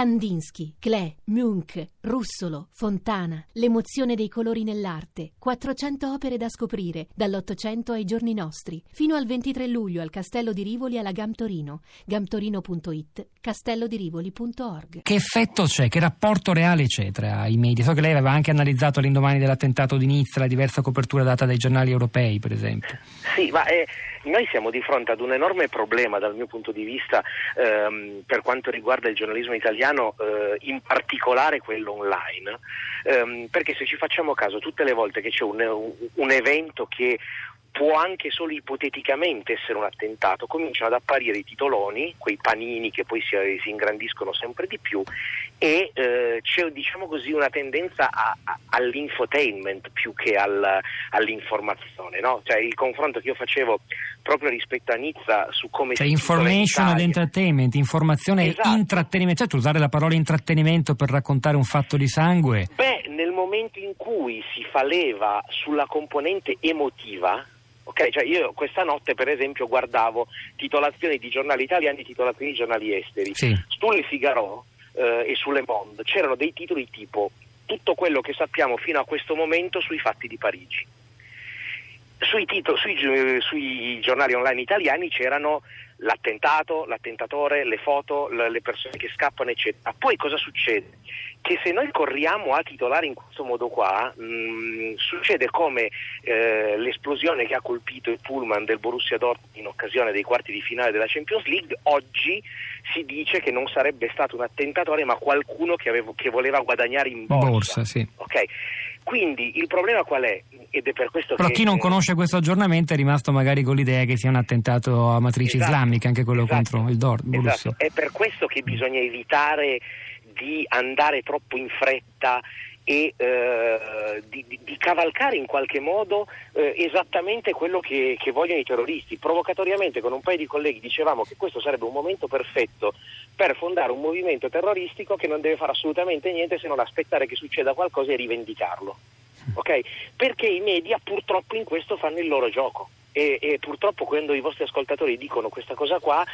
Kandinsky, Klee, Munch, Russolo, Fontana, l'emozione dei colori nell'arte, 400 opere da scoprire, dall'Ottocento ai giorni nostri, fino al 23 luglio al Castello di Rivoli alla Gam Torino, gamtorino.it, castellodirivoli.org. Che effetto c'è, che rapporto reale c'è tra i media? So che lei aveva anche analizzato l'indomani dell'attentato di Nizza la diversa copertura data dai giornali europei, per esempio. Sì, ma eh, noi siamo di fronte ad un enorme problema dal mio punto di vista ehm, per quanto riguarda il giornalismo italiano, eh, in particolare quello online, ehm, perché se ci facciamo caso tutte le volte che c'è un, un evento che può anche solo ipoteticamente essere un attentato, cominciano ad apparire i titoloni, quei panini che poi si, si ingrandiscono sempre di più e eh, c'è diciamo così una tendenza a, a, all'infotainment più che al, all'informazione, no? cioè, il confronto che io facevo proprio rispetto a Nizza su come cioè, information ed entertainment, informazione esatto. e intrattenimento, certo usare la parola intrattenimento per raccontare un fatto di sangue. Beh, nel momento in cui si fa leva sulla componente emotiva, Okay, cioè io questa notte per esempio guardavo titolazioni di giornali italiani e titolazioni di giornali esteri. Sì. Sulle Figaro eh, e sulle Monde c'erano dei titoli tipo tutto quello che sappiamo fino a questo momento sui fatti di Parigi. Sui, titoli, sui, sui giornali online italiani c'erano l'attentato, l'attentatore, le foto, le persone che scappano, eccetera. Poi cosa succede? Che se noi corriamo a titolare in questo modo qua, mh, succede come eh, l'esplosione che ha colpito il pullman del Borussia Dortmund in occasione dei quarti di finale della Champions League, oggi si dice che non sarebbe stato un attentatore ma qualcuno che, avevo, che voleva guadagnare in borsa. borsa sì. okay. Quindi il problema qual è? Ed è per questo Però che, chi non eh, conosce questo aggiornamento è rimasto magari con l'idea che sia un attentato a matrice Esatto, islamica, anche quello esatto, contro il Dortmund. Esatto. È per questo che bisogna evitare di andare troppo in fretta e eh, di, di, cavalcare in qualche modo eh, esattamente quello che, che, vogliono i terroristi. Provocatoriamente con un paio di colleghi dicevamo che questo sarebbe un momento perfetto per fondare un movimento terroristico che non deve fare assolutamente niente se non aspettare che succeda qualcosa e rivendicarlo. Okay? Perché i media purtroppo in questo fanno il loro gioco. E, e, purtroppo quando i vostri ascoltatori dicono questa cosa qua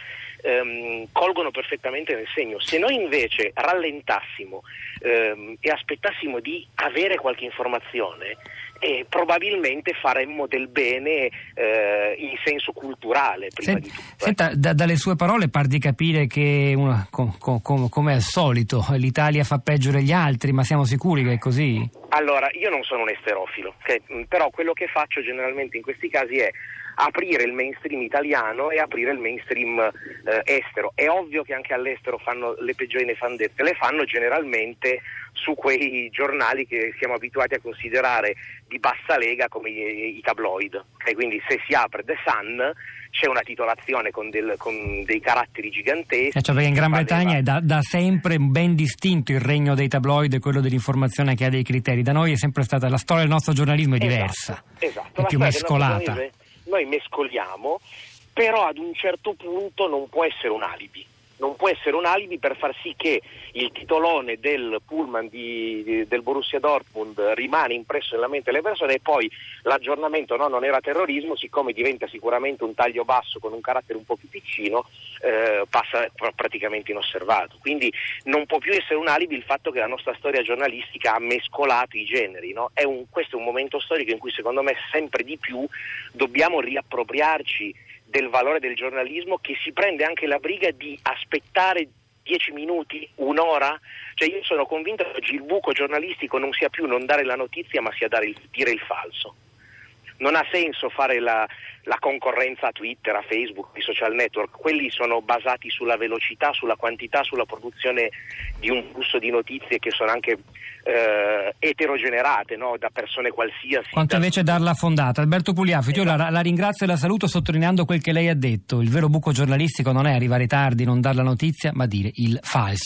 ehm, colgono perfettamente nel segno. Se noi invece rallentassimo ehm, e aspettassimo di avere qualche informazione, eh, probabilmente faremmo del bene eh, in senso culturale prima Sent, di tutto. eh. Senta, da, dalle sue parole par di capire che una, com, com, come al solito l'Italia fa peggio degli altri, ma siamo sicuri che è così? Allora, io non sono un esterofilo, okay? però quello che faccio generalmente in questi casi è aprire il mainstream italiano e aprire il mainstream eh, estero. È ovvio che anche all'estero fanno le peggiori nefandezze, le fanno generalmente su quei giornali che siamo abituati a considerare di bassa lega come i, i tabloid. Okay? Quindi se si apre The Sun c'è una titolazione con, del, con dei caratteri giganteschi. Eh, cioè perché in Gran Bretagna è da, da, sempre ben distinto il regno dei tabloid e quello dell'informazione che ha dei criteri. Da noi è sempre stata la storia del nostro giornalismo è diversa, esatto, esatto. è più mescolata. Noi mescoliamo, però ad un certo punto non può essere un alibi non può essere un alibi per far sì che il titolone del pullman di, del Borussia Dortmund rimane impresso nella mente delle persone e poi l'aggiornamento no, non era terrorismo, siccome diventa sicuramente un taglio basso con un carattere un po' più piccino, eh, passa pr- praticamente inosservato. Quindi non può più essere un alibi il fatto che la nostra storia giornalistica ha mescolato i generi. No? È un, questo è un momento storico in cui secondo me sempre di più dobbiamo riappropriarci del valore del giornalismo che si prende anche la briga di aspettare dieci minuti, un'ora? Cioè io sono convinto che oggi il buco giornalistico non sia più non dare la notizia ma sia il, dire il falso. Non ha senso fare la, la concorrenza a Twitter, a Facebook, ai social network, quelli sono basati sulla velocità, sulla quantità, sulla produzione di un flusso di notizie che sono anche eh, eterogenerate no? da persone qualsiasi. Quanto da... invece darla fondata. Alberto Pugliaffi, esatto. io la, la, ringrazio e la saluto sottolineando quel che lei ha detto. Il vero buco giornalistico non è arrivare tardi, non dar la notizia, ma dire il falso.